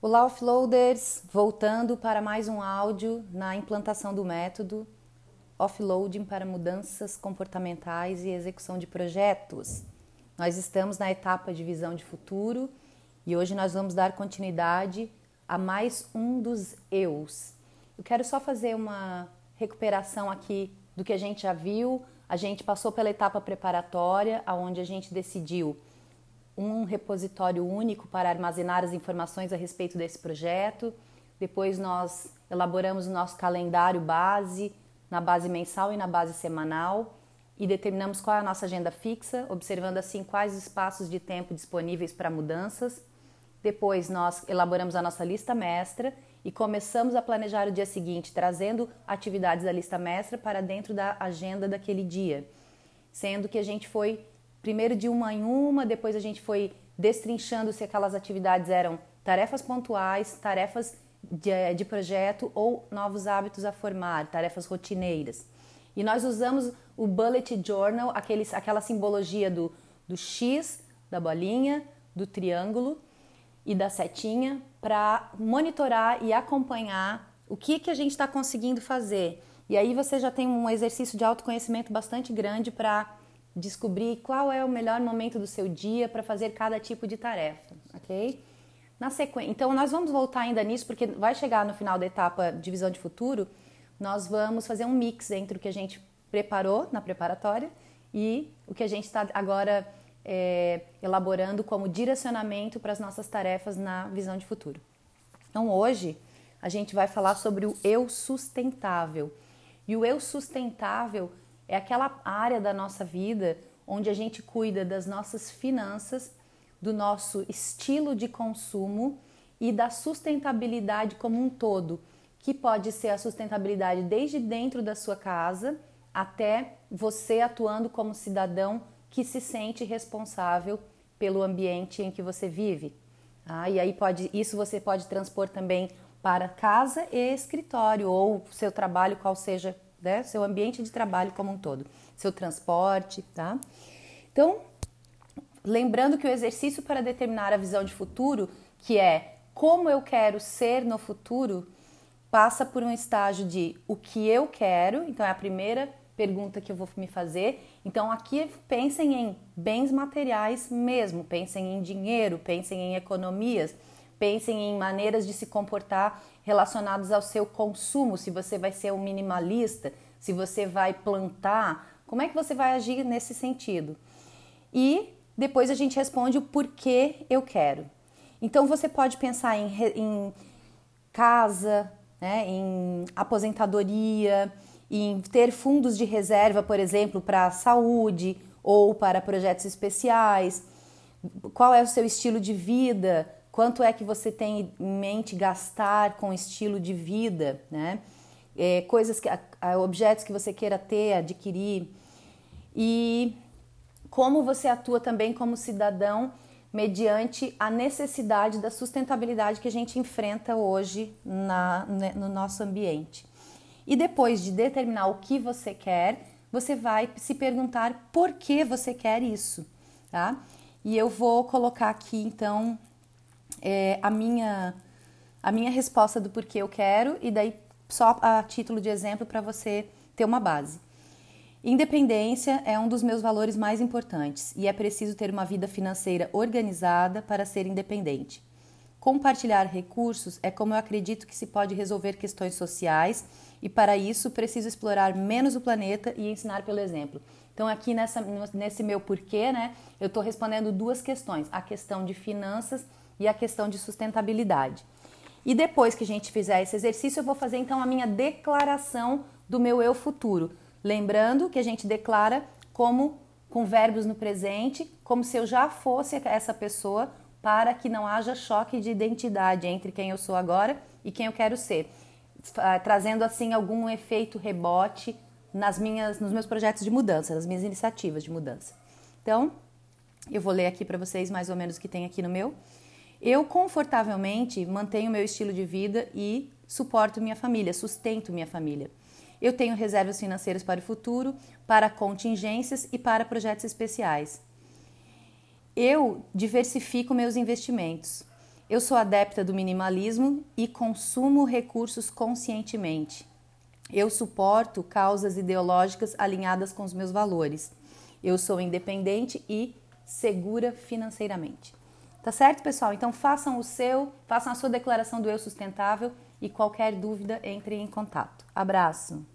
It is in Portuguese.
Olá, offloaders! Voltando para mais um áudio na implantação do método Offloading para mudanças comportamentais e execução de projetos. Nós estamos na etapa de visão de futuro e hoje nós vamos dar continuidade a mais um dos eus. Eu quero só fazer uma recuperação aqui do que a gente já viu. A gente passou pela etapa preparatória, aonde a gente decidiu um repositório único para armazenar as informações a respeito desse projeto. Depois nós elaboramos o nosso calendário base, na base mensal e na base semanal, e determinamos qual é a nossa agenda fixa, observando assim quais espaços de tempo disponíveis para mudanças. Depois nós elaboramos a nossa lista mestra e começamos a planejar o dia seguinte, trazendo atividades da lista mestra para dentro da agenda daquele dia, sendo que a gente foi primeiro de uma em uma, depois a gente foi destrinchando se aquelas atividades eram tarefas pontuais, tarefas de, de projeto ou novos hábitos a formar, tarefas rotineiras. E nós usamos o Bullet Journal, aquele, aquela simbologia do, do X, da bolinha, do triângulo e da setinha, para monitorar e acompanhar o que, que a gente está conseguindo fazer. E aí você já tem um exercício de autoconhecimento bastante grande para descobrir qual é o melhor momento do seu dia para fazer cada tipo de tarefa, ok? Na sequência, então nós vamos voltar ainda nisso porque vai chegar no final da etapa de visão de futuro, nós vamos fazer um mix entre o que a gente preparou na preparatória e o que a gente está agora é, elaborando como direcionamento para as nossas tarefas na visão de futuro. Então hoje a gente vai falar sobre o eu sustentável. E o eu sustentável é aquela área da nossa vida onde a gente cuida das nossas finanças, do nosso estilo de consumo e da sustentabilidade como um todo, que pode ser a sustentabilidade desde dentro da sua casa até você atuando como cidadão que se sente responsável pelo ambiente em que você vive. Ah, e aí pode, isso você pode transpor também para casa e escritório ou seu trabalho, qual seja né? Seu ambiente de trabalho como um todo, seu transporte, tá? Então, lembrando que o exercício para determinar a visão de futuro, que é como eu quero ser no futuro, passa por um estágio de o que eu quero, então é a primeira pergunta que eu vou me fazer. Então aqui pensem em bens materiais mesmo, pensem em dinheiro, pensem em economias, pensem em maneiras de se comportar relacionados ao seu consumo, se você vai ser um minimalista, se você vai plantar, como é que você vai agir nesse sentido? E depois a gente responde o porquê eu quero. Então você pode pensar em, em casa, né, em aposentadoria, em ter fundos de reserva, por exemplo, para saúde ou para projetos especiais. Qual é o seu estilo de vida? Quanto é que você tem em mente gastar com estilo de vida, né? É, coisas que, objetos que você queira ter, adquirir e como você atua também como cidadão mediante a necessidade da sustentabilidade que a gente enfrenta hoje na, né, no nosso ambiente. E depois de determinar o que você quer, você vai se perguntar por que você quer isso, tá? E eu vou colocar aqui então é, a, minha, a minha resposta do porquê eu quero e daí só a título de exemplo para você ter uma base. Independência é um dos meus valores mais importantes e é preciso ter uma vida financeira organizada para ser independente. Compartilhar recursos é como eu acredito que se pode resolver questões sociais e para isso preciso explorar menos o planeta e ensinar pelo exemplo. Então aqui nessa, nesse meu porquê, né, eu estou respondendo duas questões: a questão de finanças e a questão de sustentabilidade. E depois que a gente fizer esse exercício, eu vou fazer então a minha declaração do meu eu futuro. Lembrando que a gente declara como com verbos no presente, como se eu já fosse essa pessoa, para que não haja choque de identidade entre quem eu sou agora e quem eu quero ser, trazendo assim algum efeito rebote nas minhas, nos meus projetos de mudança, nas minhas iniciativas de mudança. Então, eu vou ler aqui para vocês mais ou menos o que tem aqui no meu. Eu confortavelmente mantenho meu estilo de vida e suporto minha família, sustento minha família. Eu tenho reservas financeiras para o futuro, para contingências e para projetos especiais. Eu diversifico meus investimentos. Eu sou adepta do minimalismo e consumo recursos conscientemente. Eu suporto causas ideológicas alinhadas com os meus valores. Eu sou independente e segura financeiramente. Tá certo, pessoal? Então façam o seu, façam a sua declaração do eu sustentável e qualquer dúvida entre em contato. Abraço.